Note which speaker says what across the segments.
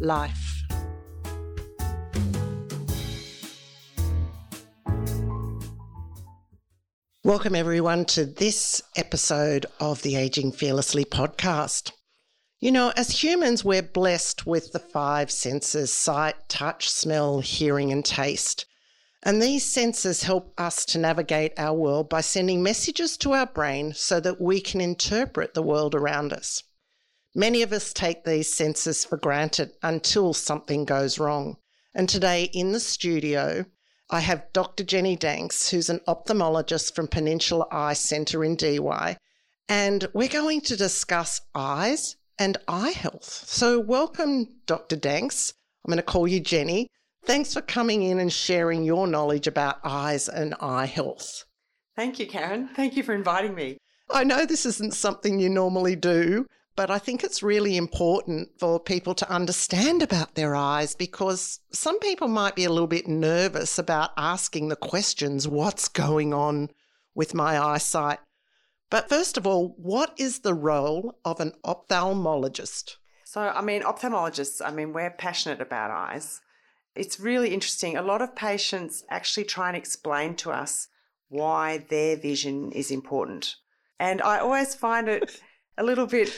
Speaker 1: life. Welcome, everyone, to this episode of the Aging Fearlessly podcast. You know, as humans, we're blessed with the five senses sight, touch, smell, hearing, and taste. And these senses help us to navigate our world by sending messages to our brain so that we can interpret the world around us. Many of us take these senses for granted until something goes wrong. And today in the studio, I have Dr. Jenny Danks, who's an ophthalmologist from Peninsula Eye Centre in Why, and we're going to discuss eyes and eye health. So, welcome, Dr. Danks. I'm going to call you Jenny. Thanks for coming in and sharing your knowledge about eyes and eye health.
Speaker 2: Thank you, Karen. Thank you for inviting me.
Speaker 1: I know this isn't something you normally do, but I think it's really important for people to understand about their eyes because some people might be a little bit nervous about asking the questions what's going on with my eyesight? But first of all, what is the role of an ophthalmologist?
Speaker 2: So, I mean, ophthalmologists, I mean, we're passionate about eyes. It's really interesting. A lot of patients actually try and explain to us why their vision is important. And I always find it a little bit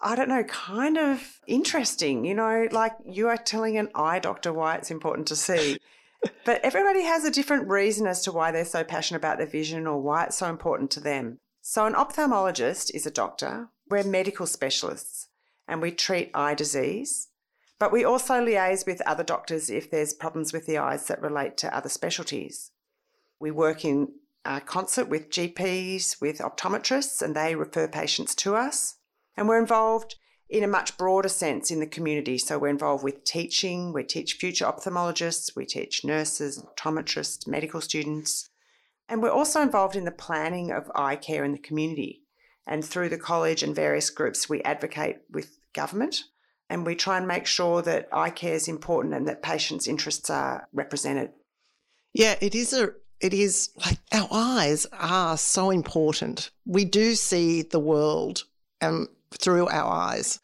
Speaker 2: I don't know, kind of interesting. You know, like you are telling an eye doctor why it's important to see. but everybody has a different reason as to why they're so passionate about their vision or why it's so important to them. So, an ophthalmologist is a doctor. We're medical specialists and we treat eye disease, but we also liaise with other doctors if there's problems with the eyes that relate to other specialties. We work in uh, concert with GPs, with optometrists, and they refer patients to us. And we're involved in a much broader sense in the community. So we're involved with teaching, we teach future ophthalmologists, we teach nurses, optometrists, medical students. And we're also involved in the planning of eye care in the community. And through the college and various groups, we advocate with government and we try and make sure that eye care is important and that patients' interests are represented.
Speaker 1: Yeah, it is a it is like our eyes are so important. We do see the world um, through our eyes.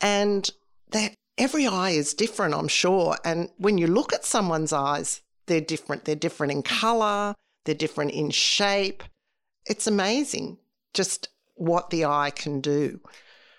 Speaker 1: And that every eye is different, I'm sure. And when you look at someone's eyes, they're different. They're different in color, they're different in shape. It's amazing just what the eye can do.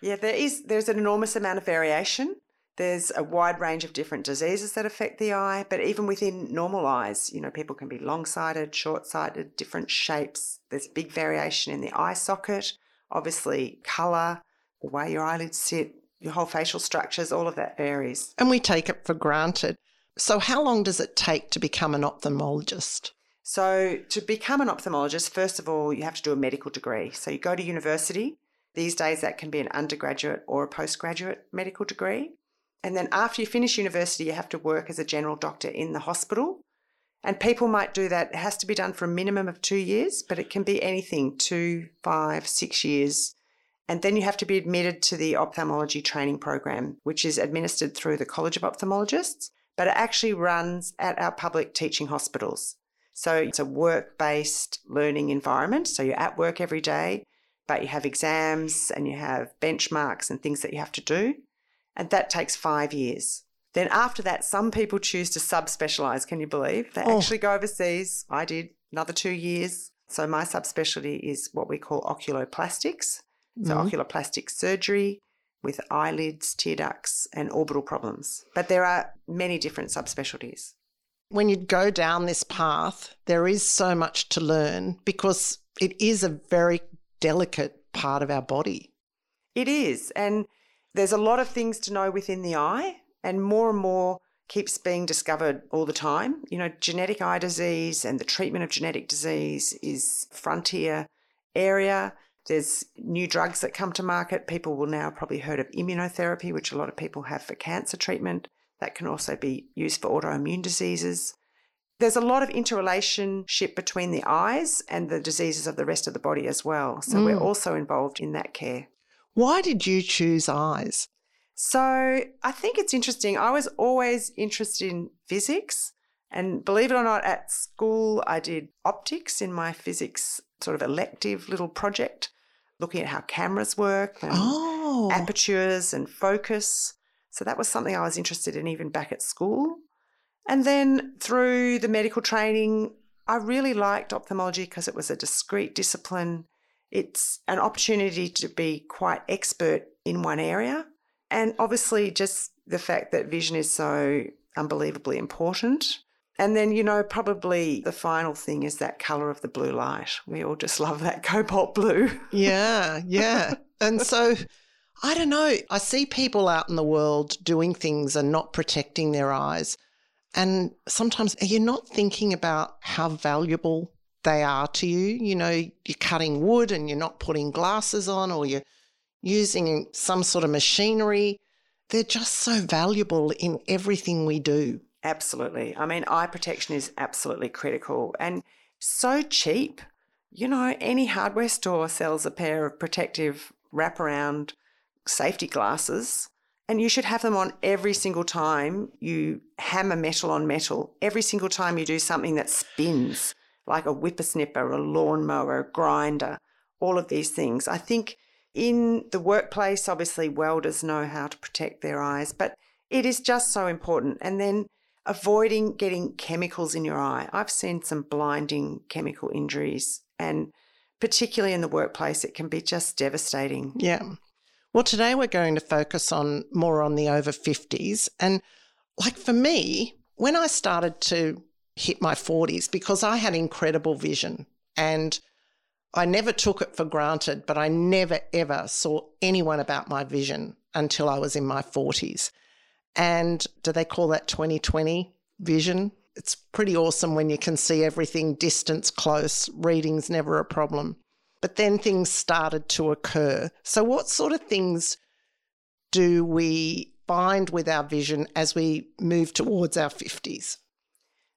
Speaker 2: Yeah, there is there's an enormous amount of variation. There's a wide range of different diseases that affect the eye, but even within normal eyes, you know, people can be long-sighted, short-sighted, different shapes. There's big variation in the eye socket, obviously color, the way your eyelids sit, your whole facial structures, all of that varies.
Speaker 1: And we take it for granted. So, how long does it take to become an ophthalmologist?
Speaker 2: So, to become an ophthalmologist, first of all, you have to do a medical degree. So, you go to university. These days, that can be an undergraduate or a postgraduate medical degree. And then, after you finish university, you have to work as a general doctor in the hospital. And people might do that. It has to be done for a minimum of two years, but it can be anything two, five, six years and then you have to be admitted to the ophthalmology training program, which is administered through the College of Ophthalmologists, but it actually runs at our public teaching hospitals. So it's a work based learning environment. So you're at work every day, but you have exams and you have benchmarks and things that you have to do. And that takes five years. Then after that, some people choose to subspecialize. Can you believe? They oh. actually go overseas. I did another two years. So my subspecialty is what we call oculoplastics. So, mm-hmm. oculoplastic surgery with eyelids, tear ducts, and orbital problems. But there are many different subspecialties.
Speaker 1: When you go down this path, there is so much to learn because it is a very delicate part of our body.
Speaker 2: It is. And there's a lot of things to know within the eye, and more and more keeps being discovered all the time. You know, genetic eye disease and the treatment of genetic disease is frontier area. There's new drugs that come to market. People will now probably heard of immunotherapy, which a lot of people have for cancer treatment. That can also be used for autoimmune diseases. There's a lot of interrelationship between the eyes and the diseases of the rest of the body as well. So mm. we're also involved in that care.
Speaker 1: Why did you choose eyes?
Speaker 2: So I think it's interesting. I was always interested in physics. And believe it or not, at school, I did optics in my physics sort of elective little project, looking at how cameras work and oh. apertures and focus. So that was something I was interested in even back at school. And then through the medical training, I really liked ophthalmology because it was a discrete discipline. It's an opportunity to be quite expert in one area. And obviously, just the fact that vision is so unbelievably important. And then, you know, probably the final thing is that color of the blue light. We all just love that cobalt blue.
Speaker 1: yeah, yeah. And so I don't know. I see people out in the world doing things and not protecting their eyes. And sometimes you're not thinking about how valuable they are to you. You know, you're cutting wood and you're not putting glasses on or you're using some sort of machinery. They're just so valuable in everything we do.
Speaker 2: Absolutely. I mean, eye protection is absolutely critical and so cheap. You know, any hardware store sells a pair of protective wraparound safety glasses, and you should have them on every single time you hammer metal on metal, every single time you do something that spins, like a whippersnipper, a lawnmower, a grinder, all of these things. I think in the workplace, obviously, welders know how to protect their eyes, but it is just so important. And then avoiding getting chemicals in your eye. I've seen some blinding chemical injuries, and particularly in the workplace, it can be just devastating.
Speaker 1: Yeah. Well, today we're going to focus on more on the over 50s. And like for me, when I started to hit my 40s, because I had incredible vision and I never took it for granted, but I never ever saw anyone about my vision until I was in my 40s. And do they call that 2020 vision? It's pretty awesome when you can see everything distance close, reading's never a problem. But then things started to occur. So, what sort of things do we find with our vision as we move towards our 50s?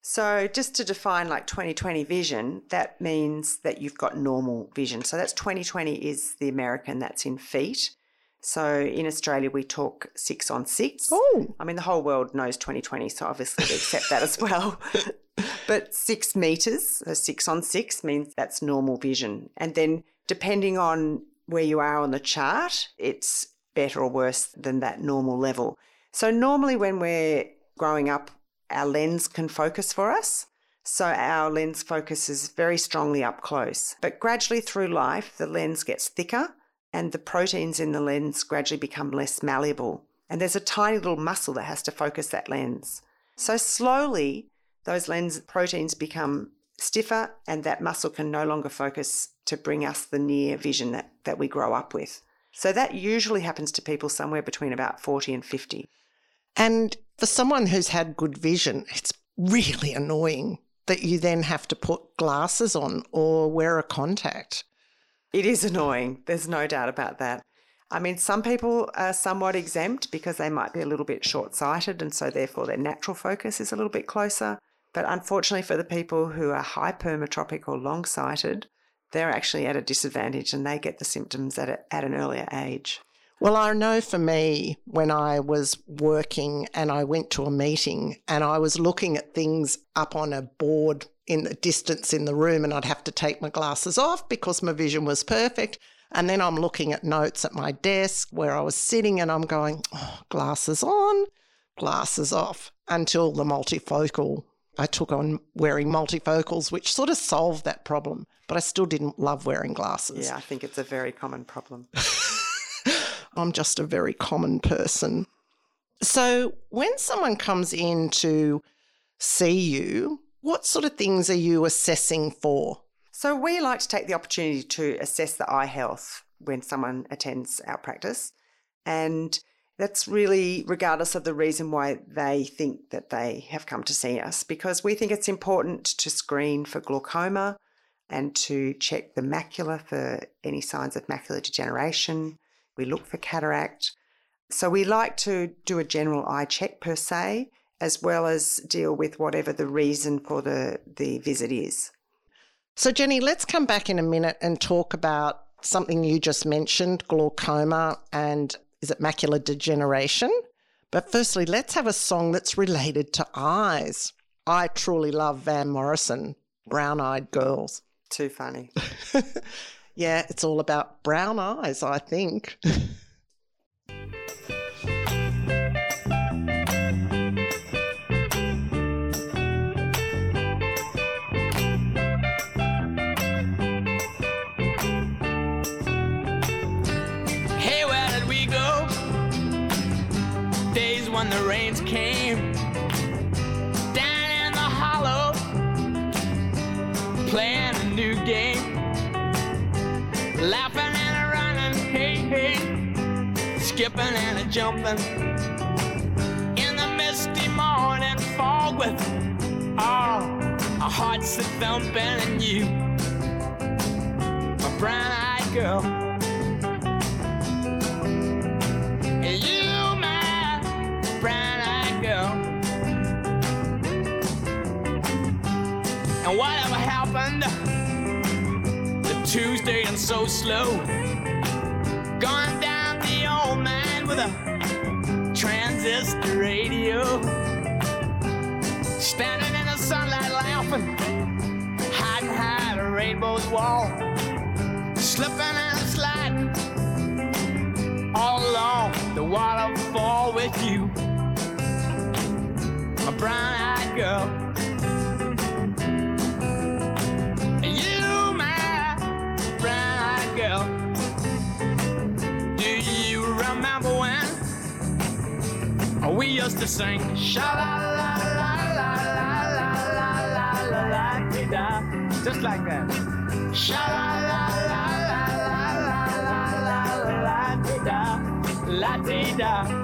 Speaker 2: So, just to define like 2020 vision, that means that you've got normal vision. So, that's 2020 is the American, that's in feet. So in Australia, we talk six on six.
Speaker 1: Oh.
Speaker 2: I mean, the whole world knows 2020, so obviously we accept that as well. but six meters, so six on six, means that's normal vision. And then depending on where you are on the chart, it's better or worse than that normal level. So normally when we're growing up, our lens can focus for us. So our lens focuses very strongly up close. But gradually through life, the lens gets thicker and the proteins in the lens gradually become less malleable. And there's a tiny little muscle that has to focus that lens. So slowly, those lens proteins become stiffer, and that muscle can no longer focus to bring us the near vision that, that we grow up with. So that usually happens to people somewhere between about 40 and 50.
Speaker 1: And for someone who's had good vision, it's really annoying that you then have to put glasses on or wear a contact.
Speaker 2: It is annoying. There's no doubt about that. I mean, some people are somewhat exempt because they might be a little bit short sighted and so therefore their natural focus is a little bit closer. But unfortunately, for the people who are hypermetropic or long sighted, they're actually at a disadvantage and they get the symptoms at, a, at an earlier age.
Speaker 1: Well, I know for me, when I was working and I went to a meeting and I was looking at things up on a board in the distance in the room, and I'd have to take my glasses off because my vision was perfect. And then I'm looking at notes at my desk where I was sitting and I'm going, oh, glasses on, glasses off until the multifocal. I took on wearing multifocals, which sort of solved that problem, but I still didn't love wearing glasses.
Speaker 2: Yeah, I think it's a very common problem.
Speaker 1: I'm just a very common person. So when someone comes in to see you, what sort of things are you assessing for?
Speaker 2: So we like to take the opportunity to assess the eye health when someone attends our practice. And that's really regardless of the reason why they think that they have come to see us, because we think it's important to screen for glaucoma and to check the macula for any signs of macular degeneration, we look for cataract. So we like to do a general eye check per se, as well as deal with whatever the reason for the, the visit is.
Speaker 1: So, Jenny, let's come back in a minute and talk about something you just mentioned glaucoma and is it macular degeneration? But firstly, let's have a song that's related to eyes. I truly love Van Morrison, Brown Eyed Girls.
Speaker 2: Too funny.
Speaker 1: yeah, it's all about brown eyes, I think.
Speaker 3: skipping and a jumping in the misty morning fog with all our hearts a thumping and you, my brown-eyed girl. You, my brown-eyed girl. And whatever happened to Tuesday and so slow? With a transistor radio. Standing in the sunlight laughing, hiding behind a rainbow's wall. Slipping and sliding all along the waterfall with you, a brown-eyed girl. Used to sing sha la la la la la la la la la da just like that. Sha la la la la la la la la la da la dee da.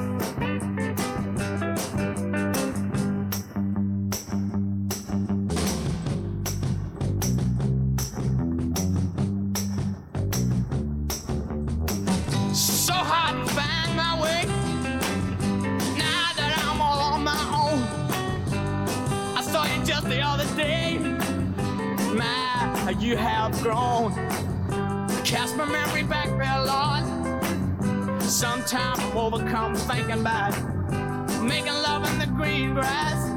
Speaker 3: Grown. Cast my memory back there, Lord. Sometimes I'm overcome thinking about making love in the green grass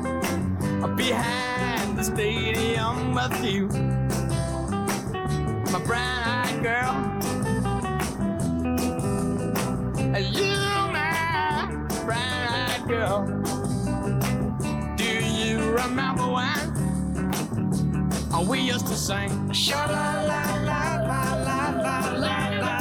Speaker 3: behind the stadium with you, my brown-eyed girl. You, we used to sing? Sha la la la la la la la la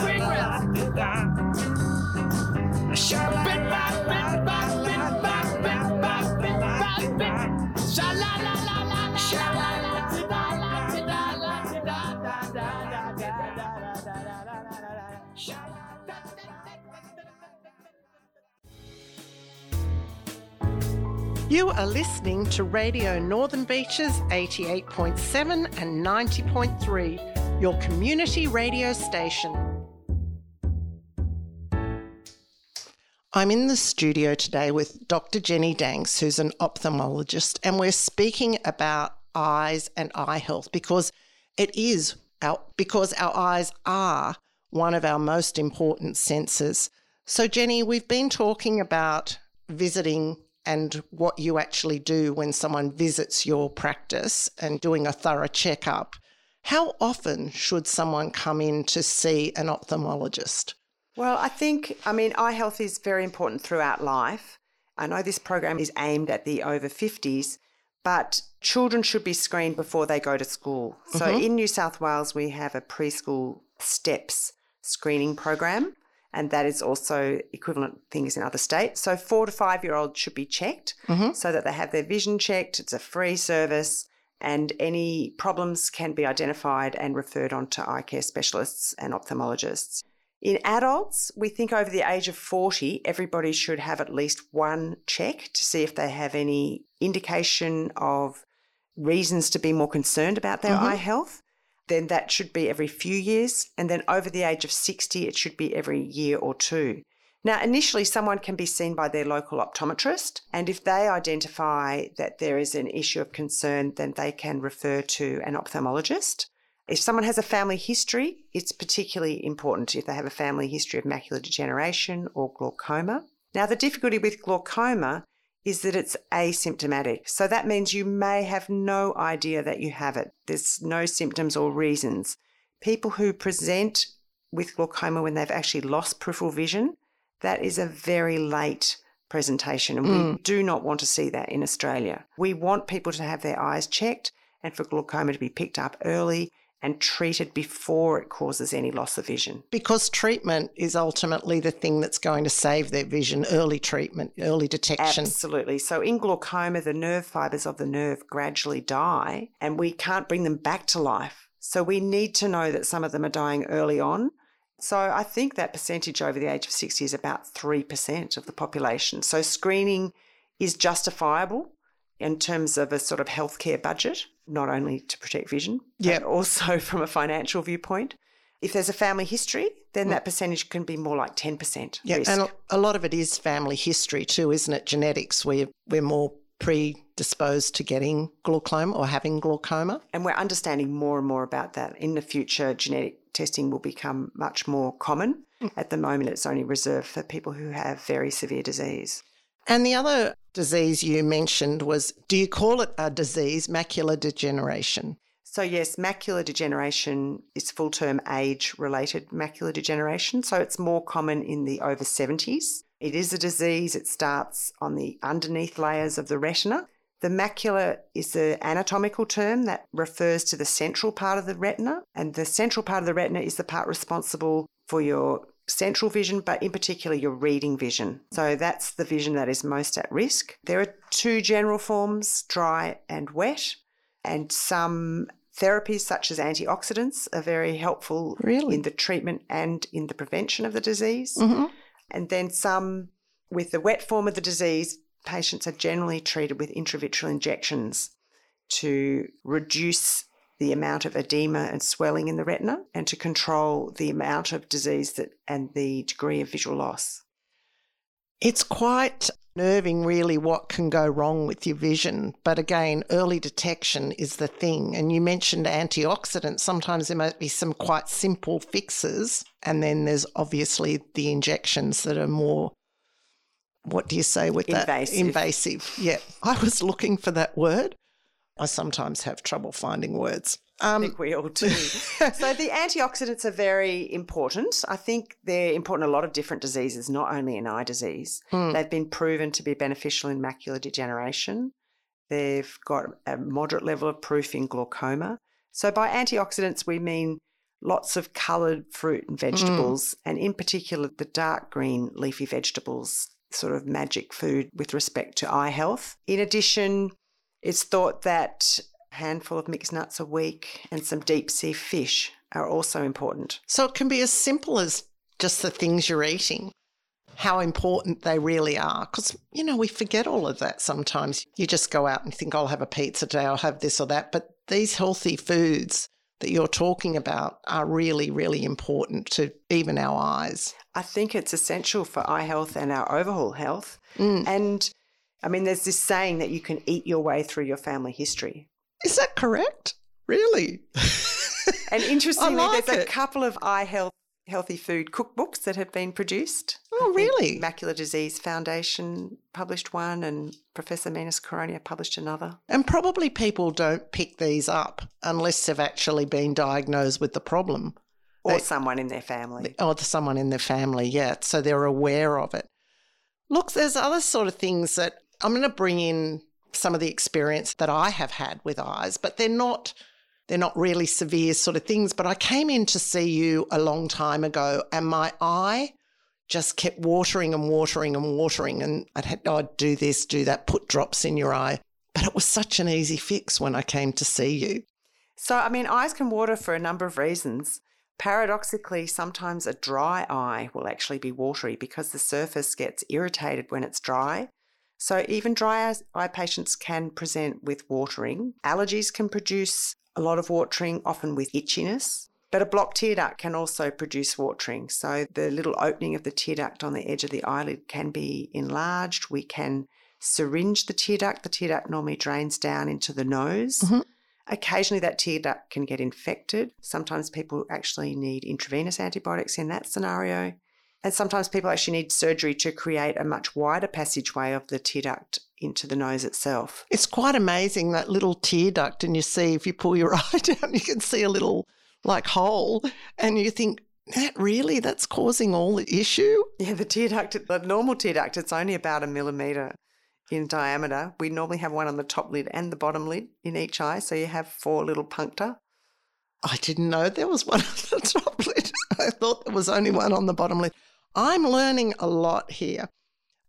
Speaker 3: Bit by bit by bit by bit by bit by bit. Sha la la la la la. Sha la la la la da da da da da da da da da. Sha la
Speaker 1: You are listening to Radio Northern Beaches 88.7 and 90.3, your community radio station. I'm in the studio today with Dr. Jenny Danks, who's an ophthalmologist, and we're speaking about eyes and eye health because it is our because our eyes are one of our most important senses. So Jenny, we've been talking about visiting and what you actually do when someone visits your practice and doing a thorough checkup. How often should someone come in to see an ophthalmologist?
Speaker 2: Well, I think, I mean, eye health is very important throughout life. I know this program is aimed at the over 50s, but children should be screened before they go to school. So mm-hmm. in New South Wales, we have a preschool STEPS screening program, and that is also equivalent things in other states. So four to five year olds should be checked mm-hmm. so that they have their vision checked. It's a free service. And any problems can be identified and referred on to eye care specialists and ophthalmologists. In adults, we think over the age of 40, everybody should have at least one check to see if they have any indication of reasons to be more concerned about their mm-hmm. eye health. Then that should be every few years. And then over the age of 60, it should be every year or two. Now, initially, someone can be seen by their local optometrist, and if they identify that there is an issue of concern, then they can refer to an ophthalmologist. If someone has a family history, it's particularly important if they have a family history of macular degeneration or glaucoma. Now, the difficulty with glaucoma is that it's asymptomatic. So that means you may have no idea that you have it. There's no symptoms or reasons. People who present with glaucoma when they've actually lost peripheral vision, that is a very late presentation. And
Speaker 1: Mm.
Speaker 2: we do not want to see that in Australia. We want people to have their eyes checked and for glaucoma to be picked up early and treated before it causes any loss of vision.
Speaker 1: Because treatment is ultimately the thing that's going to save their vision, early treatment, early detection.
Speaker 2: Absolutely. So in glaucoma, the nerve fibers of the nerve gradually die and we can't bring them back to life. So we need to know that some of them are dying early on. So I think that percentage over the age of 60 is about 3% of the population. So screening is justifiable in terms of a sort of healthcare budget, not only to protect vision,
Speaker 1: Yep.
Speaker 2: but also from a financial viewpoint. If there's a family history, then mm. that percentage can be more like 10%
Speaker 1: Yeah,
Speaker 2: risk.
Speaker 1: and a- a lot of it is family history too, isn't it? Genetics. We're we're more predisposed to getting glaucoma or having glaucoma.
Speaker 2: And we're understanding more and more about that. In the future, genetic testing will become much more common. Mm. At the moment, it's only reserved for people who have very severe disease.
Speaker 1: And the other disease you mentioned was do you call it a disease, macular degeneration?
Speaker 2: So, yes, macular degeneration is full term age related macular degeneration. So, it's more common in the over 70s. It is a disease, it starts on the underneath layers of the retina. The macula is the anatomical term that refers to the central part of the retina, and the central part of the retina is the part responsible for your central vision, but in particular your reading vision. So that's the vision that is most at risk. There are two general forms, dry and wet, and some therapies such as antioxidants are very helpful
Speaker 1: Really?
Speaker 2: in the treatment and in the prevention of the disease.
Speaker 1: hmm
Speaker 2: And then some with the wet form of the disease, patients are generally treated with intravitreal injections to reduce the amount of edema and swelling in the retina and to control the amount of disease that and the degree of visual loss.
Speaker 1: It's quite nerving, really, what can go wrong with your vision. But again, early detection is the thing. And you mentioned antioxidants. Sometimes there might be some quite simple fixes. And then there's obviously the injections that are more, what do you say with that?
Speaker 2: Invasive.
Speaker 1: Invasive. Yeah. I was looking for that word. I sometimes have trouble finding words.
Speaker 2: I
Speaker 1: Um,
Speaker 2: think we all do. so the antioxidants are very important. I think they're important in a lot of different diseases, not only in eye disease.
Speaker 1: Hmm.
Speaker 2: They've been proven to be beneficial in macular degeneration. They've got a moderate level of proof in glaucoma. So by antioxidants, we mean lots of coloured fruit and vegetables, and in particular the dark green leafy vegetables, sort of magic food with respect to eye health. In addition, it's thought that a handful of mixed nuts a week and some deep sea fish are also important.
Speaker 1: So it can be as simple as just the things you're eating, how important they really are. Because, you know, we forget all of that sometimes. You just go out and think, I'll have a pizza today, I'll have this or that. But these healthy foods that you're talking about are really, really important to even our eyes.
Speaker 2: I think it's essential for eye health and our overall health.
Speaker 1: Mm.
Speaker 2: And I mean, there's this saying that you can eat your way through your family history.
Speaker 1: Is that correct? Really?
Speaker 2: And interestingly,
Speaker 1: like
Speaker 2: there's a couple of eye health healthy food cookbooks that have been produced.
Speaker 1: Oh, really?
Speaker 2: Macular Disease Foundation published one, and Professor Minas Coroneo published another.
Speaker 1: And probably people don't pick these up unless they've actually been diagnosed with the problem.
Speaker 2: Or
Speaker 1: They-
Speaker 2: someone in their family.
Speaker 1: or someone in their family, yeah. So they're aware of it. Look, there's other sort of things that I'm going to bring in some of the experience that I have had with eyes, but they're not they're not really severe sort of things. But I came in to see you a long time ago, and my eye just kept watering and watering and watering, and I'd had I'd do this, do that, put drops in your eye. But it was such an easy fix when I came to see you.
Speaker 2: So, I mean, eyes can water for a number of reasons. Paradoxically, sometimes a dry eye will actually be watery because the surface gets irritated when it's dry. So, even dry eye patients can present with watering. Allergies can produce a lot of watering, often with itchiness. But a blocked tear duct can also produce watering. So the little opening of the tear duct on the edge of the eyelid can be enlarged. We can syringe the tear duct. The tear duct normally drains down into the nose.
Speaker 1: Mhm.
Speaker 2: Occasionally, that tear duct can get infected. Sometimes people actually need intravenous antibiotics in that scenario. And sometimes people actually need surgery to create a much wider passageway of the tear duct into the nose itself.
Speaker 1: It's quite amazing that little tear duct, and you see if you pull your eye down, you can see a little like hole, and you think that really that's causing all the issue.
Speaker 2: Yeah, the tear duct, the normal tear duct, it's only about a millimetre in diameter. We normally have one on the top lid and the bottom lid in each eye. So you have four little puncta.
Speaker 1: I didn't know there was one on the top lid. I thought there was only one on the bottom lid. I'm learning a lot here.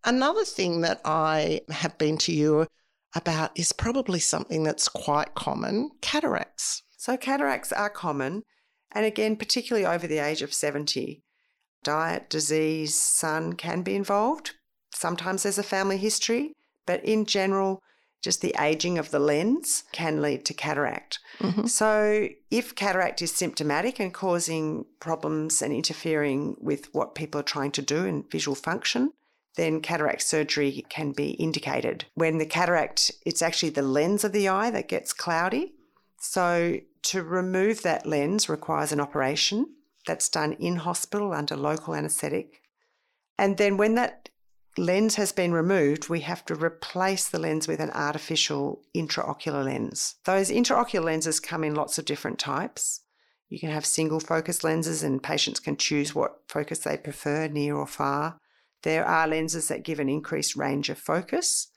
Speaker 1: Another thing that I have been to you about is probably something that's quite common cataracts.
Speaker 2: So cataracts are common. And again, particularly over the age of 70, diet, disease, sun can be involved. Sometimes there's a family history, but in general, just the aging of the lens can lead to cataract.
Speaker 1: Mhm.
Speaker 2: So, if cataract is symptomatic and causing problems and interfering with what people are trying to do in visual function, then cataract surgery can be indicated. When the cataract, it's actually the lens of the eye that gets cloudy. So, to remove that lens requires an operation that's done in hospital under local anaesthetic. And then, when that lens has been removed, we have to replace the lens with an artificial intraocular lens. Those intraocular lenses come in lots of different types. You can have single focus lenses, and patients can choose what focus they prefer, near or far. There are lenses that give an increased range of focus,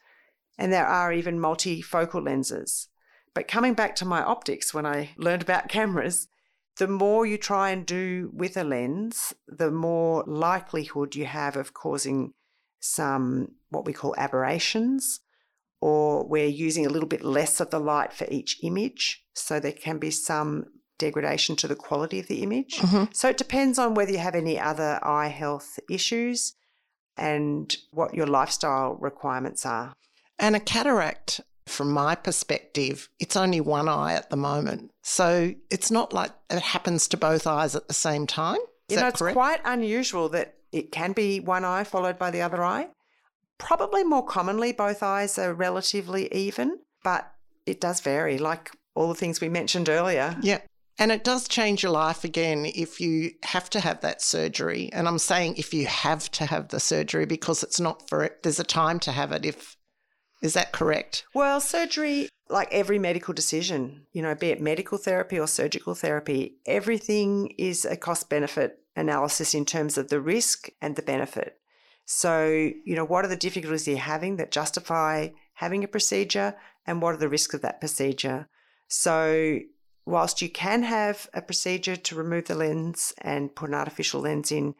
Speaker 2: and there are even multifocal lenses. But coming back to my optics, when I learned about cameras, the more you try and do with a lens, the more likelihood you have of causing some what we call aberrations, or we're using a little bit less of the light for each image. So there can be some degradation to the quality of the image.
Speaker 1: Mhm.
Speaker 2: So it depends on whether you have any other eye health issues and what your lifestyle requirements are.
Speaker 1: And a cataract, from my perspective, it's only one eye at the moment. So it's not like it happens to both eyes at the same time. Is
Speaker 2: you know, it's
Speaker 1: correct?
Speaker 2: quite unusual that it can be one eye followed by the other eye. Probably more commonly, both eyes are relatively even, but it does vary, like all the things we mentioned earlier.
Speaker 1: Yeah. And it does change your life again if you have to have that surgery. And I'm saying if you have to have the surgery because it's not for it, there's a time to have it. If is that correct?
Speaker 2: Well, surgery, like every medical decision, you know, be it medical therapy or surgical therapy, everything is a cost benefit analysis in terms of the risk and the benefit. So, you know, what are the difficulties you're having that justify having a procedure and what are the risks of that procedure? So, whilst you can have a procedure to remove the lens and put an artificial lens in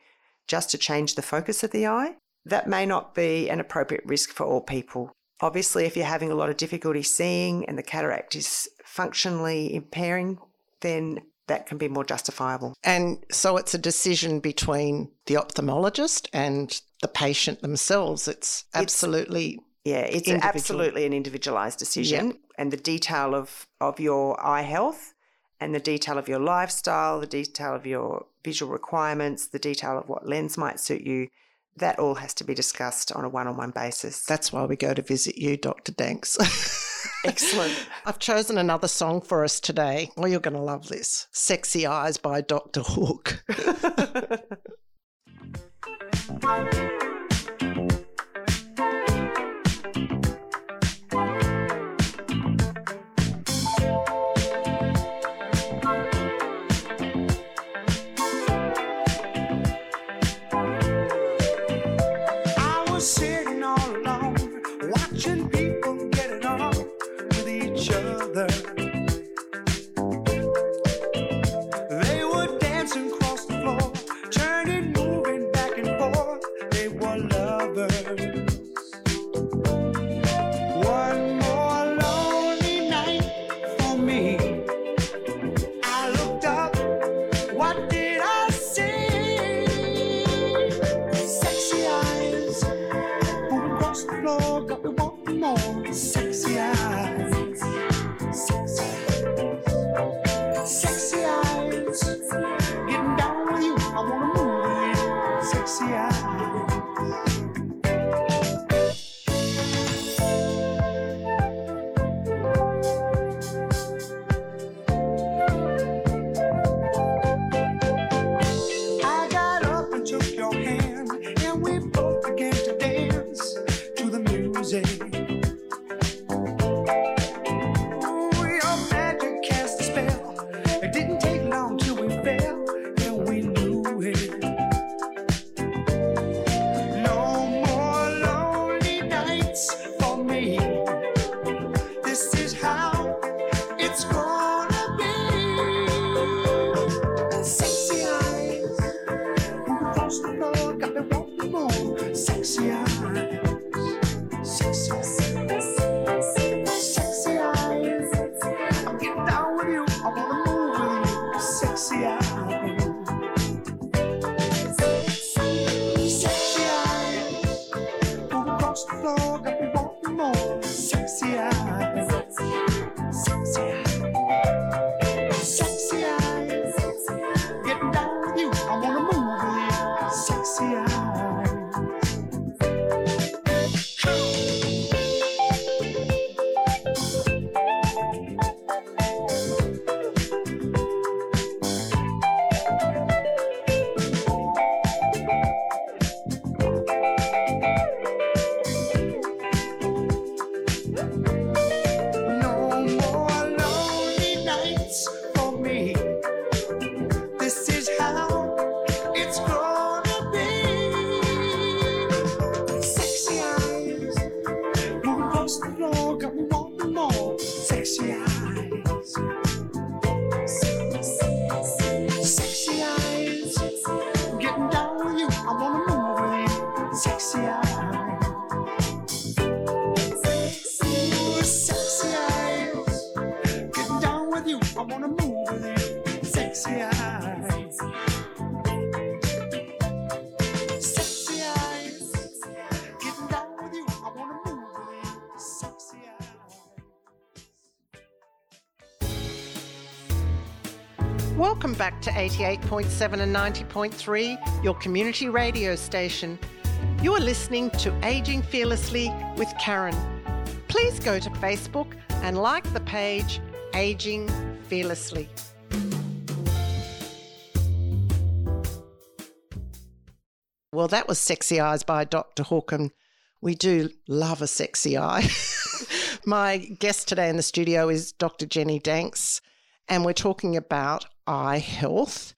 Speaker 2: just to change the focus of the eye, that may not be an appropriate risk for all people. Obviously, if you're having a lot of difficulty seeing and the cataract is functionally impairing, then that can be more justifiable.
Speaker 1: And so it's a decision between the ophthalmologist and the patient themselves. It's absolutely
Speaker 2: Yeah, it's
Speaker 1: Individual.
Speaker 2: absolutely an individualized decision. And the detail of, of your eye health and the detail of your lifestyle, the detail of your visual requirements, the detail of what lens might suit you, that all has to be discussed on a one on one basis.
Speaker 1: that's why we go to visit you, Dr. Danks.
Speaker 2: excellent.
Speaker 1: I've chosen another song for us today. Oh, you're going to love this Sexy Eyes by Dr. Hook. Welcome back to 88.7 and 90.3, your community radio station. You are listening to Aging Fearlessly with Karen. Please go to Facebook and like the page Aging Fearlessly. Well, that was Sexy Eyes by Dr. And we do love a sexy eye. My guest today in the studio is Dr. Jenny Danks, and we're talking about eye health.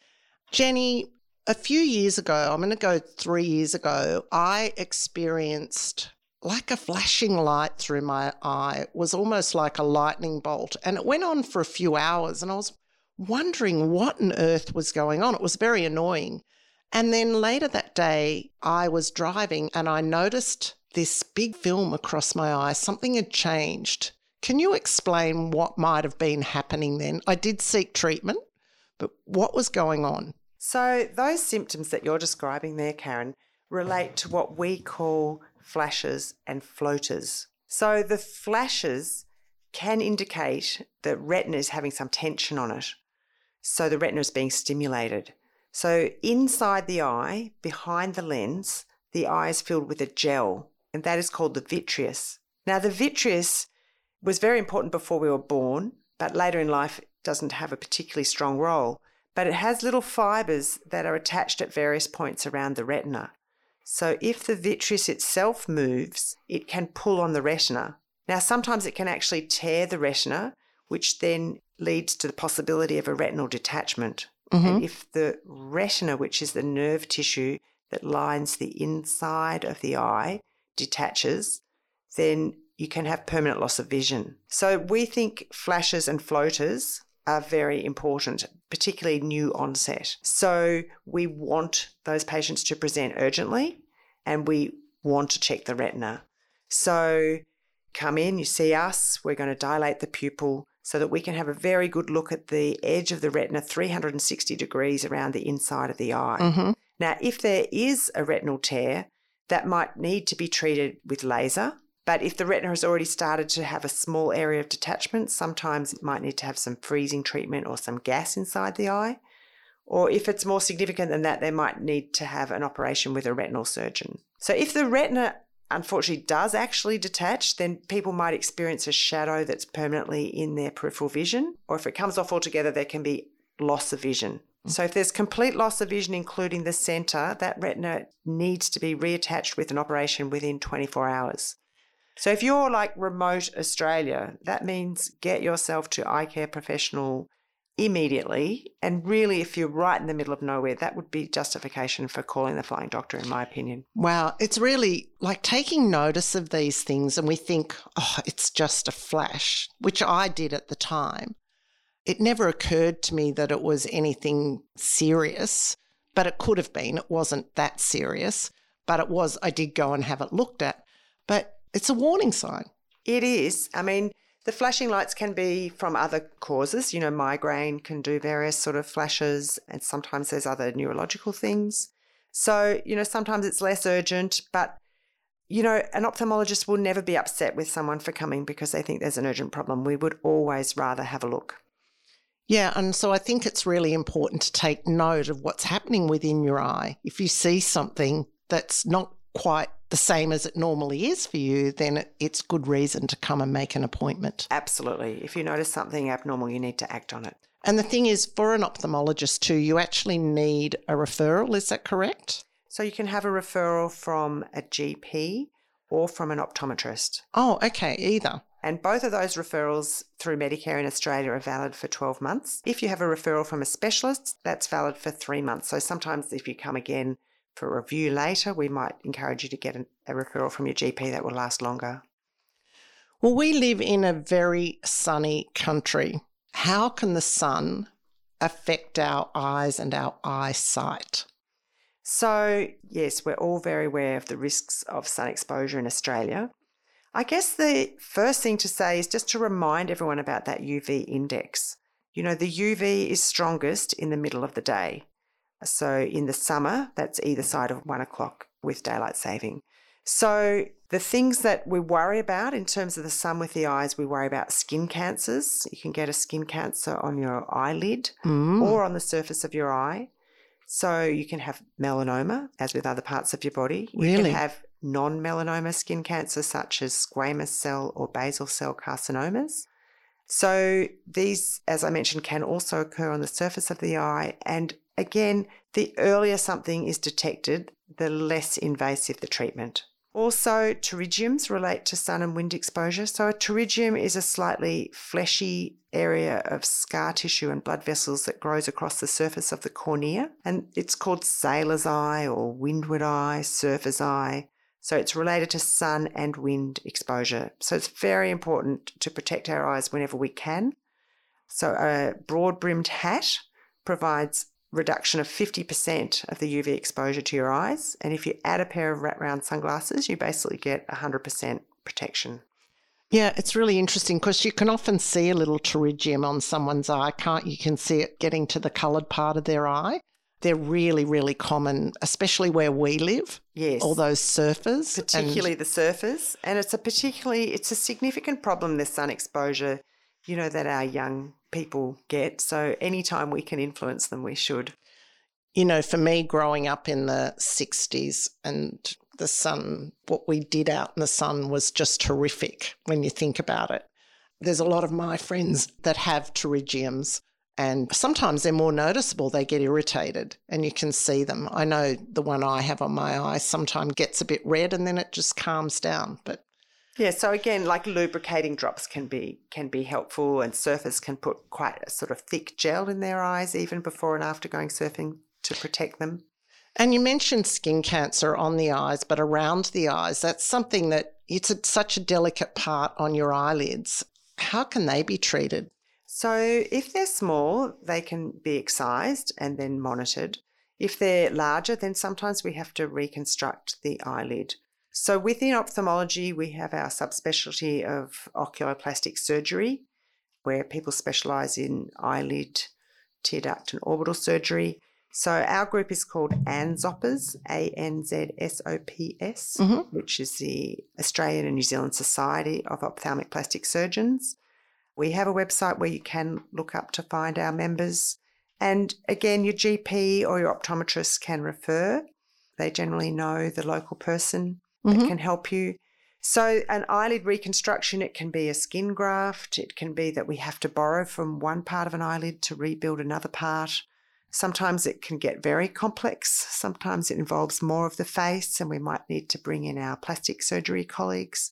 Speaker 1: Jenny, a few years ago, I'm going to go three years ago, I experienced like a flashing light through my eye. It was almost like a lightning bolt, and it went on for a few hours, and I was wondering what on earth was going on. It was very annoying. And then later that day, I was driving and I noticed this big film across my eye. Something had changed. Can you explain what might have been happening then? I did seek treatment, but what was going on?
Speaker 2: So, those symptoms that you're describing there, Karen, relate to what we call flashes and floaters. So, the flashes can indicate that retina is having some tension on it. So, the retina is being stimulated. So, inside the eye, behind the lens, the eye is filled with a gel, and that is called the vitreous. Now, the vitreous was very important before we were born, but later in life doesn't have a particularly strong role. But it has little fibers that are attached at various points around the retina. So, if the vitreous itself moves, it can pull on the retina. Now, sometimes it can actually tear the retina, which then leads to the possibility of a retinal detachment. And mm-hmm. if the retina, which is the nerve tissue that lines the inside of the eye, detaches, then you can have permanent loss of vision. So we think flashes and floaters are very important, particularly new onset. So we want those patients to present urgently and we want to check the retina. So come in, you see us, we're going to dilate the pupil so that we can have a very good look at the edge of the retina 360 degrees around the inside of the eye.
Speaker 1: Mm-hmm.
Speaker 2: Now, if there is a retinal tear, that might need to be treated with laser. But if the retina has already started to have a small area of detachment, sometimes it might need to have some freezing treatment or some gas inside the eye. Or if it's more significant than that, they might need to have an operation with a retinal surgeon. So if the retina unfortunately does actually detach, then people might experience a shadow that's permanently in their peripheral vision. Or if it comes off altogether, there can be loss of vision. Mm. So if there's complete loss of vision, including the centre, that retina needs to be reattached with an operation within 24 hours. So if you're like remote Australia, that means get yourself to eye care professional immediately. And really, if you're right in the middle of nowhere, that would be justification for calling the flying doctor, in my opinion.
Speaker 1: Wow, it's really like taking notice of these things, and we think, oh, it's just a flash, which I did at the time. It never occurred to me that it was anything serious, but it could have been. It wasn't that serious, but it was. I did go and have it looked at, but it's a warning sign.
Speaker 2: It is. I mean, the flashing lights can be from other causes. You know, migraine can do various sort of flashes, and sometimes there's other neurological things. So, you know, sometimes it's less urgent, but, you know, an ophthalmologist will never be upset with someone for coming because they think there's an urgent problem. We would always rather have a look.
Speaker 1: Yeah, and so I think it's really important to take note of what's happening within your eye. If you see something that's not quite the same as it normally is for you, then it's good reason to come and make an appointment.
Speaker 2: Absolutely. If you notice something abnormal, you need to act on it.
Speaker 1: And the thing is, for an ophthalmologist too, you actually need a referral. Is that correct?
Speaker 2: So you can have a referral from a GP or from an optometrist.
Speaker 1: Oh, okay, either.
Speaker 2: And both of those referrals through Medicare in Australia are valid for 12 months. If you have a referral from a specialist, that's valid for three months. So sometimes if you come again for review later, we might encourage you to get an, a referral from your GP that will last longer.
Speaker 1: Well, we live in a very sunny country. How can the sun affect our eyes and our eyesight?
Speaker 2: So, yes, we're all very aware of the risks of sun exposure in Australia. I guess the first thing to say is just to remind everyone about that UV index. You know, the UV is strongest in the middle of the day. So, in the summer, that's either side of one o'clock with daylight saving. So, the things that we worry about in terms of the sun with the eyes, we worry about skin cancers. You can get a skin cancer on your eyelid
Speaker 1: Mm.
Speaker 2: or on the surface of your eye. So you can have melanoma, as with other parts of your body. You
Speaker 1: Really?
Speaker 2: can have non melanoma skin cancer, such as squamous cell or basal cell carcinomas. So these, as I mentioned, can also occur on the surface of the eye. And again, the earlier something is detected, the less invasive the treatment. Also, pterygiums relate to sun and wind exposure. So, a pterygium is a slightly fleshy area of scar tissue and blood vessels that grows across the surface of the cornea. And it's called sailor's eye or windward eye, surfer's eye. So, it's related to sun and wind exposure. So, it's very important to protect our eyes whenever we can. So, a broad brimmed hat provides reduction of 50% of the UV exposure to your eyes. And if you add a pair of wrap round sunglasses, you basically get 100% protection.
Speaker 1: Yeah, it's really interesting because you can often see a little pterygium on someone's eye, can't you? You can see it getting to the coloured part of their eye. They're really, really common, especially where we live.
Speaker 2: Yes.
Speaker 1: All those surfers. and-
Speaker 2: particularly the surfers. And it's a particularly, it's a significant problem, this sun exposure, you know, that our young people get. So anytime we can influence them, we should.
Speaker 1: you know, for me growing up in the 60s and the sun, what we did out in the sun was just horrific when you think about it. There's a lot of my friends that have pterygiums, and sometimes they're more noticeable. They get irritated and you can see them. I know the one I have on my eye sometimes gets a bit red and then it just calms down. But
Speaker 2: Yeah, so again, like lubricating drops can be can be helpful, and surfers can put quite a sort of thick gel in their eyes even before and after going surfing to protect them.
Speaker 1: And you mentioned skin cancer on the eyes, but around the eyes, that's something that it's a, such a delicate part on your eyelids. How can they be treated?
Speaker 2: So if they're small, they can be excised and then monitored. If they're larger, then sometimes we have to reconstruct the eyelid. So within ophthalmology, we have our subspecialty of oculoplastic surgery, where people specialise in eyelid, tear duct, and orbital surgery. So our group is called ANZSOPS, A N Z S O P S,
Speaker 1: Mhm.
Speaker 2: which is the Australian and New Zealand Society of Ophthalmic Plastic Surgeons. We have a website where you can look up to find our members. And again, your GP or your optometrist can refer. They generally know the local person that
Speaker 1: Mhm.
Speaker 2: can help you. So, an eyelid reconstruction, it can be a skin graft. It can be that we have to borrow from one part of an eyelid to rebuild another part. Sometimes it can get very complex. Sometimes it involves more of the face, and we might need to bring in our plastic surgery colleagues.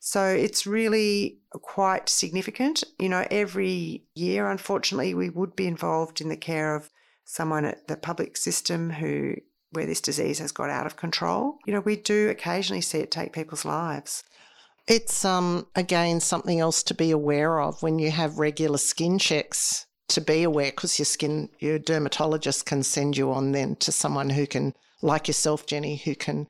Speaker 2: So it's really quite significant. You know, every year, unfortunately, we would be involved in the care of someone at the public system who where this disease has got out of control. You know, we do occasionally see it take people's lives.
Speaker 1: It's um again something else to be aware of when you have regular skin checks to be aware because your skin your dermatologist can send you on then to someone who can like yourself Jenny who can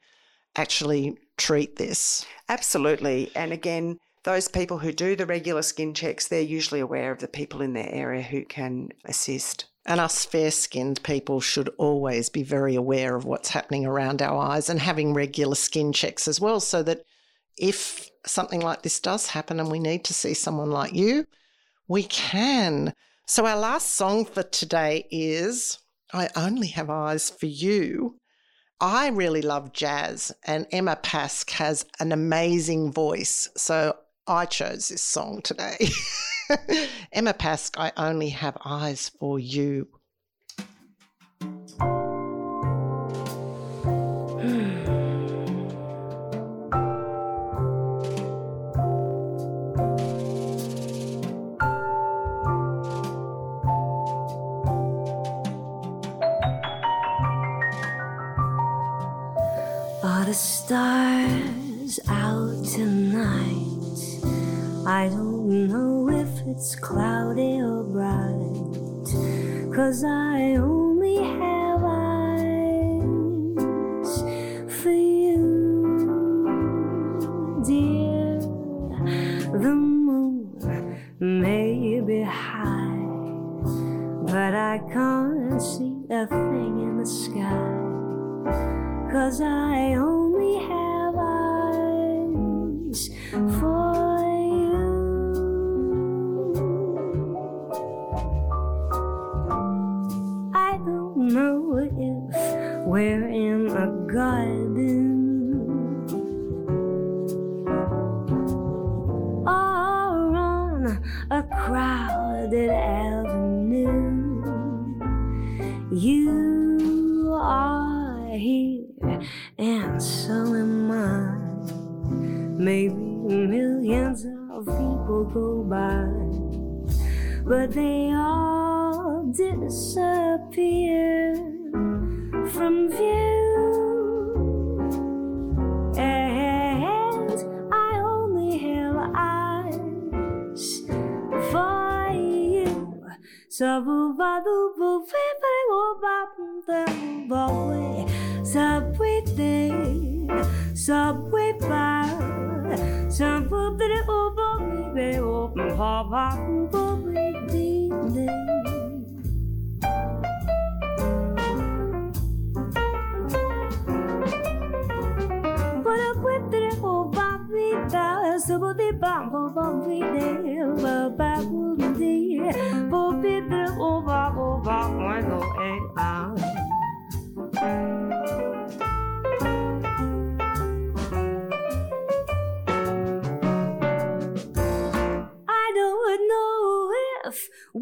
Speaker 1: actually treat this.
Speaker 2: Absolutely. And again, those people who do the regular skin checks, they're usually aware of the people in their area who can assist.
Speaker 1: And us fair skinned people should always be very aware of what's happening around our eyes and having regular skin checks as well, so that if something like this does happen and we need to see someone like you, we can. So, our last song for today is I Only Have Eyes for You. I really love jazz, and Emma Pask has an amazing voice. So, I chose this song today. Emma Pask, I Only Have Eyes for You.
Speaker 4: Are the stars out tonight? I don't know if it's cloudy or bright. Cause I only have baby, But I quit it all by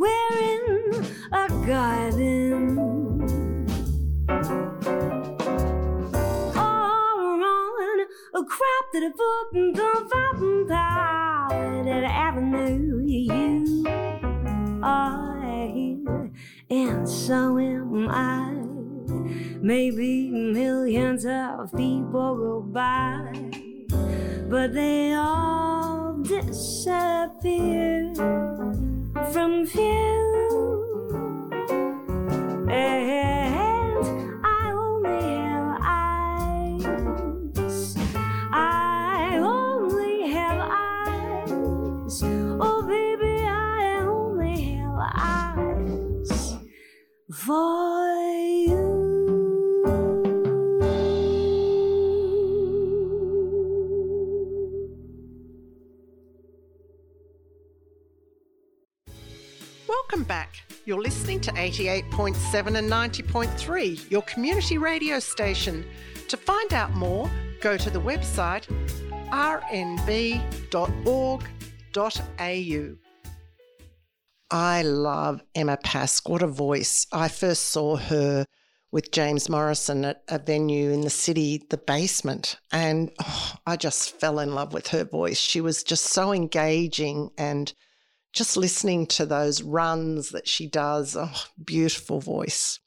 Speaker 4: we're in a garden. Or on a crop that a foot and the fountain that avenue you are here and so am I. Maybe millions of people go by, but they all disappear from view. And I only have eyes. I only have eyes. Oh, baby, I only have eyes for
Speaker 1: Welcome back. You're listening to 88.7 and 90.3, your community radio station. To find out more, go to the website rnb.org.au. I love Emma Pask. What a voice. I first saw her with James Morrison at a venue in the city, the basement. And oh, I just fell in love with her voice. She was just so engaging and just listening to those runs that she does. Oh, beautiful voice.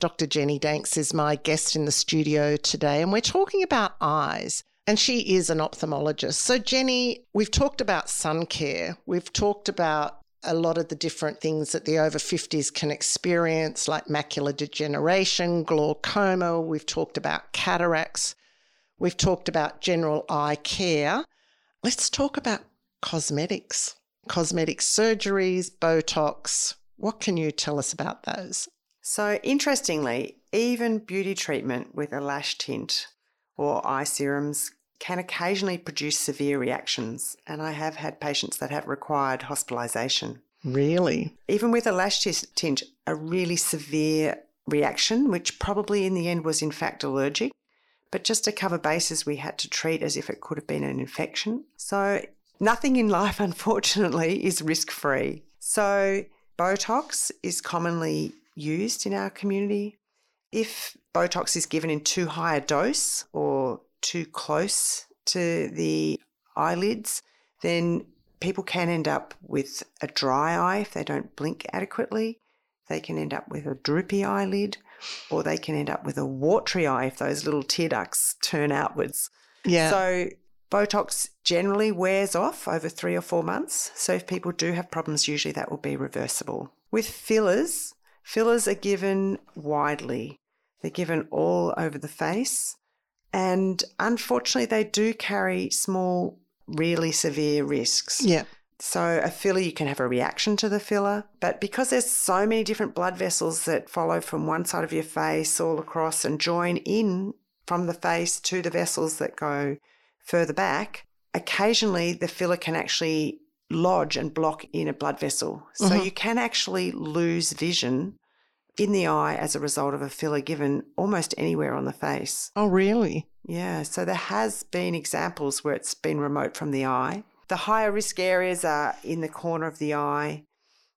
Speaker 1: Dr. Jenny Danks is my guest in the studio today, and we're talking about eyes. And she is an ophthalmologist. So, Jenny, we've talked about sun care. We've talked about a lot of the different things that the over 50s can experience, like macular degeneration, glaucoma. We've talked about cataracts. We've talked about general eye care. Let's talk about cosmetics, cosmetic surgeries, Botox. What can you tell us about those?
Speaker 2: So, interestingly, even beauty treatment with a lash tint or eye serums can occasionally produce severe reactions, and I have had patients that have required hospitalisation.
Speaker 1: Really?
Speaker 2: Even with a lash tint, a really severe reaction, which probably in the end was in fact allergic, but just to cover bases, we had to treat as if it could have been an infection. So, nothing in life, unfortunately, is risk free. So, Botox is commonly used in our community. If Botox is given in too high a dose or too close to the eyelids, then people can end up with a dry eye if they don't blink adequately. They can end up with a droopy eyelid, or they can end up with a watery eye if those little tear ducts turn outwards.
Speaker 1: Yeah.
Speaker 2: So, Botox generally wears off over three or four months. So, if people do have problems, usually that will be reversible. With fillers, fillers are given widely, they're given all over the face. And unfortunately, they do carry small, really severe risks.
Speaker 1: yeah.
Speaker 2: So, a filler, you can have a reaction to the filler, but because there's so many different blood vessels that follow from one side of your face all across and join in from the face to the vessels that go further back, occasionally the filler can actually lodge and block in a blood vessel. So,
Speaker 1: Mhm.
Speaker 2: you can actually lose vision in the eye as a result of a filler given almost anywhere on the face.
Speaker 1: Oh, really?
Speaker 2: Yeah, so there has been examples where it's been remote from the eye. The higher risk areas are in the corner of the eye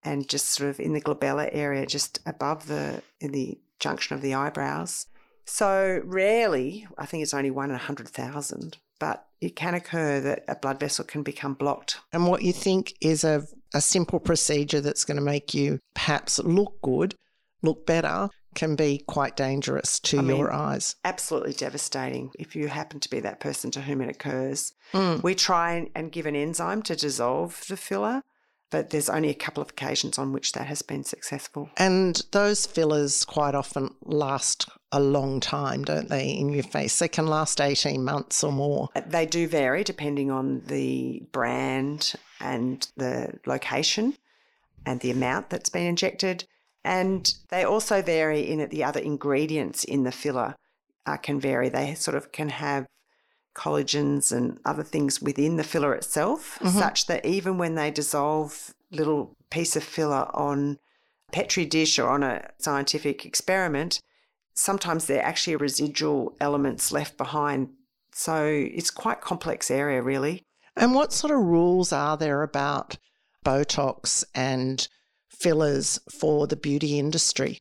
Speaker 2: and just sort of in the glabella area, just above the in the junction of the eyebrows. So rarely, I think it's only one in a hundred thousand, but it can occur that a blood vessel can become blocked.
Speaker 1: And what you think is a, a simple procedure that's going to make you perhaps look good, look better, can be quite dangerous to
Speaker 2: I mean-
Speaker 1: your eyes.
Speaker 2: Absolutely devastating if you happen to be that person to whom it occurs.
Speaker 1: Mm.
Speaker 2: We try and- and give an enzyme to dissolve the filler, but there's only a couple of occasions on which that has been successful.
Speaker 1: And those fillers quite often last a long time, don't they, in your face? They can last 18 months or more.
Speaker 2: Uh, They do vary depending on the brand and the location and the amount that's been injected. And they also vary in that the other ingredients in the filler uh, can vary. They sort of can have collagens and other things within the filler itself,
Speaker 1: Mhm.
Speaker 2: such that even when they dissolve little piece of filler on a petri dish or on a scientific experiment, sometimes there are actually residual elements left behind. So it's quite complex area, really.
Speaker 1: And what sort of rules are there about Botox and fillers for the beauty industry?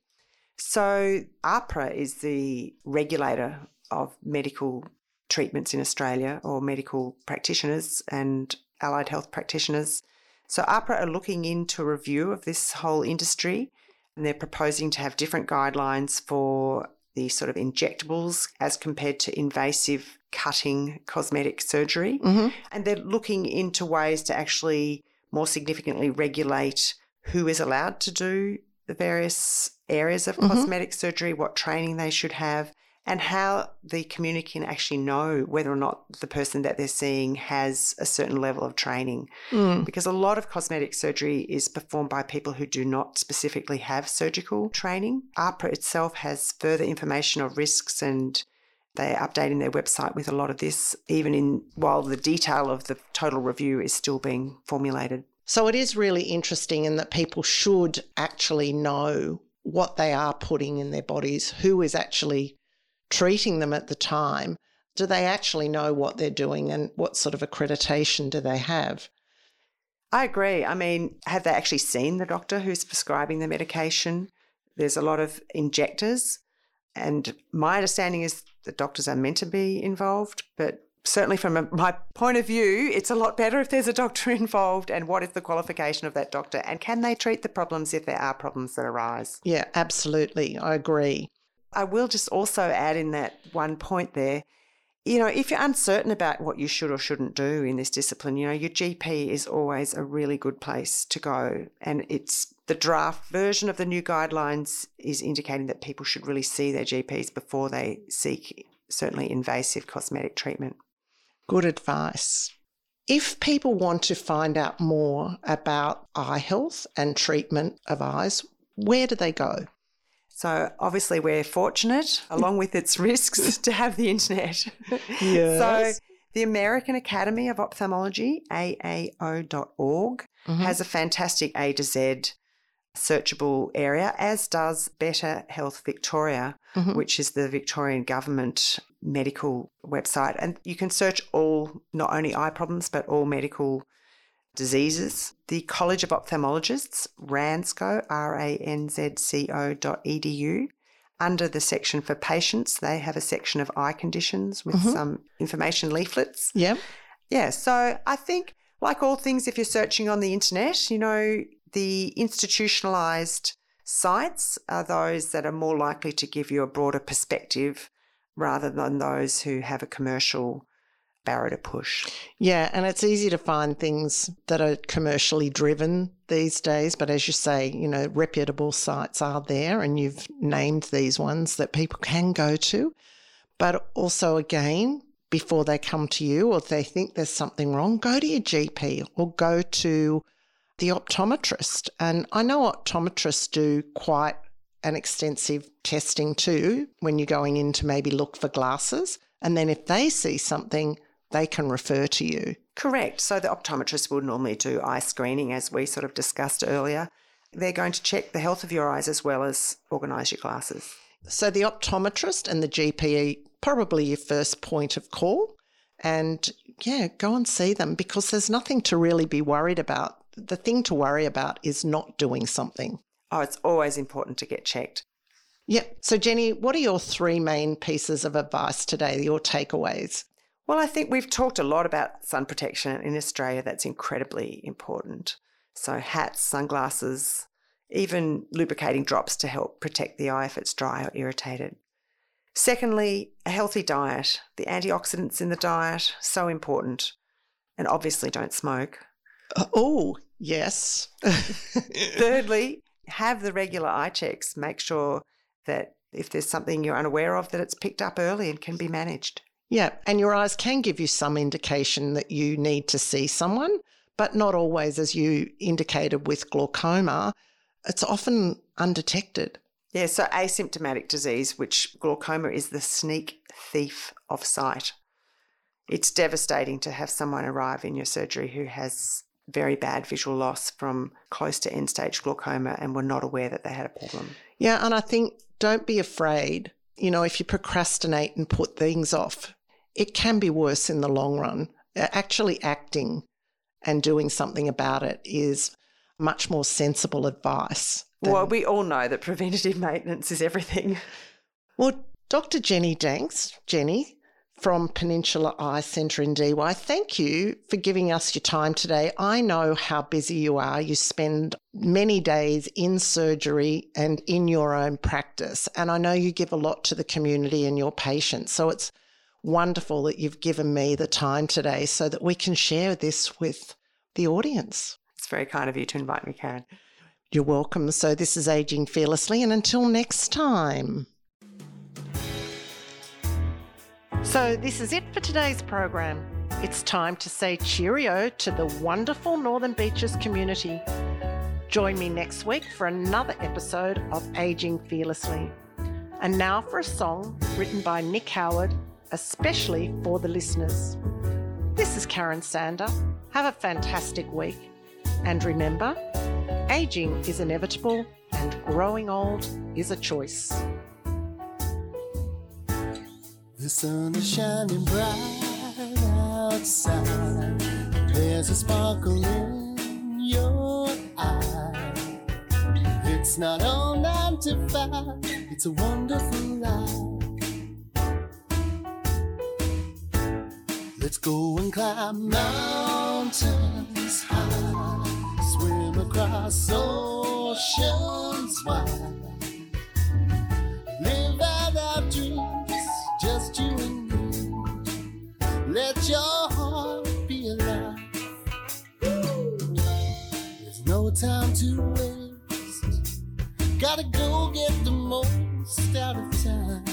Speaker 2: So AHPRA is the regulator of medical treatments in Australia or medical practitioners and allied health practitioners. So AHPRA are looking into a review of this whole industry and they're proposing to have different guidelines for the sort of injectables as compared to invasive cutting cosmetic surgery.
Speaker 1: hmm
Speaker 2: And they're looking into ways to actually more significantly regulate who is allowed to do the various areas of
Speaker 1: Mhm.
Speaker 2: cosmetic surgery, what training they should have, and how the community can actually know whether or not the person that they're seeing has a certain level of training.
Speaker 1: Mm.
Speaker 2: Because a lot of cosmetic surgery is performed by people who do not specifically have surgical training. AHPRA itself has further information of risks and they're updating their website with a lot of this, even in while the detail of the total review is still being formulated.
Speaker 1: So it is really interesting in that people should actually know what they are putting in their bodies, who is actually treating them at the time. Do they actually know what they're doing and what sort of accreditation do they have?
Speaker 2: I agree. I mean, have they actually seen the doctor who's prescribing the medication? There's a lot of injectors And my understanding is that doctors are meant to be involved, but certainly from a, my point of view, it's a lot better if there's a doctor involved. And what is the qualification of that doctor? And can they treat the problems if there are problems that arise?
Speaker 1: Yeah, absolutely. I agree.
Speaker 2: I will just also add in that one point there. You know, if you're uncertain about what you should or shouldn't do in this discipline, you know, your GP is always a really good place to go. And it's the draft version of the new guidelines is indicating that people should really see their GPs before they seek certainly invasive cosmetic treatment.
Speaker 1: Good advice. If people want to find out more about eye health and treatment of eyes, where do they go?
Speaker 2: So obviously we're fortunate, along with its risks, to have the internet.
Speaker 1: Yes.
Speaker 2: so the American Academy of Ophthalmology, AAO.org, mm-hmm. has a fantastic A to Z searchable area, as does Better Health Victoria, mm-hmm. which is the Victorian government medical website. And you can search all, not only eye problems, but all medical diseases. The College of Ophthalmologists, RANZCO, R A N Z C O dot edu. Under the section for patients, they have a section of eye conditions with mm-hmm. some information leaflets.
Speaker 1: Yep.
Speaker 2: Yeah, so I think, like all things, if you're searching on the internet, you know, the institutionalized sites are those that are more likely to give you a broader perspective rather than those who have a commercial barrow to push.
Speaker 1: Yeah, and it's easy to find things that are commercially driven these days. But as you say, you know, reputable sites are there, and you've named these ones that people can go to. But also, again, before they come to you or if they think there's something wrong, go to your GP or go to the optometrist. And I know optometrists do quite an extensive testing too when you're going in to maybe look for glasses. And then if they see something, they can refer to you.
Speaker 2: Correct. So the optometrist will normally do eye screening, as we sort of discussed earlier. They're going to check the health of your eyes as well as organise your glasses.
Speaker 1: So the optometrist and the GPE probably your first point of call. And yeah, go and see them because there's nothing to really be worried about. The thing to worry about is not doing something.
Speaker 2: Oh, it's always important to get checked.
Speaker 1: Yeah. So, Jenny, what are your three main pieces of advice today, your takeaways?
Speaker 2: Well, I think we've talked a lot about sun protection in Australia. That's incredibly important. So, hats, sunglasses, even lubricating drops to help protect the eye if it's dry or irritated. Secondly, a healthy diet. The antioxidants in the diet, so important. And obviously, don't smoke.
Speaker 1: Uh, oh, yes.
Speaker 2: Thirdly, have the regular eye checks. Make sure that if there's something you're unaware of, that it's picked up early and can be managed.
Speaker 1: Yeah. And your eyes can give you some indication that you need to see someone, but not always, as you indicated with glaucoma. It's often undetected.
Speaker 2: Yeah, so asymptomatic disease, which glaucoma is the sneak thief of sight. It's devastating to have someone arrive in your surgery who has very bad visual loss from close to end stage glaucoma and were not aware that they had a problem.
Speaker 1: Yeah, and I think don't be afraid. You know, if you procrastinate and put things off, it can be worse in the long run. Uh, Actually, acting and doing something about it is much more sensible advice. than-
Speaker 2: Well, we all know that preventative maintenance is everything.
Speaker 1: Well, Dr. Jenny Danks, Jenny from Peninsula Eye Centre in Dee Why, thank you for giving us your time today. I know how busy you are. You spend many days in surgery and in your own practice. And I know you give a lot to the community and your patients. So it's wonderful that you've given me the time today so that we can share this with the audience.
Speaker 2: It's very kind of you to invite me, Karen.
Speaker 1: You're welcome. So this is Aging Fearlessly. And until next time. So, this is it for today's program. It's time to say cheerio to the wonderful Northern Beaches community. Join me next week for another episode of Aging Fearlessly. And now for a song written by Nick Howard, especially for the listeners. This is Karen Sander. Have a fantastic week. And remember, aging is inevitable and growing old is a choice.
Speaker 5: The sun is shining bright outside. There's a sparkle in your eye. It's not all nine to five. It's a wonderful life. Let's go and climb mountains high, swim across oceans wide, live out our dreams, just you and me. Let your heart be alive. There's no time to waste. Gotta go get the most out of time.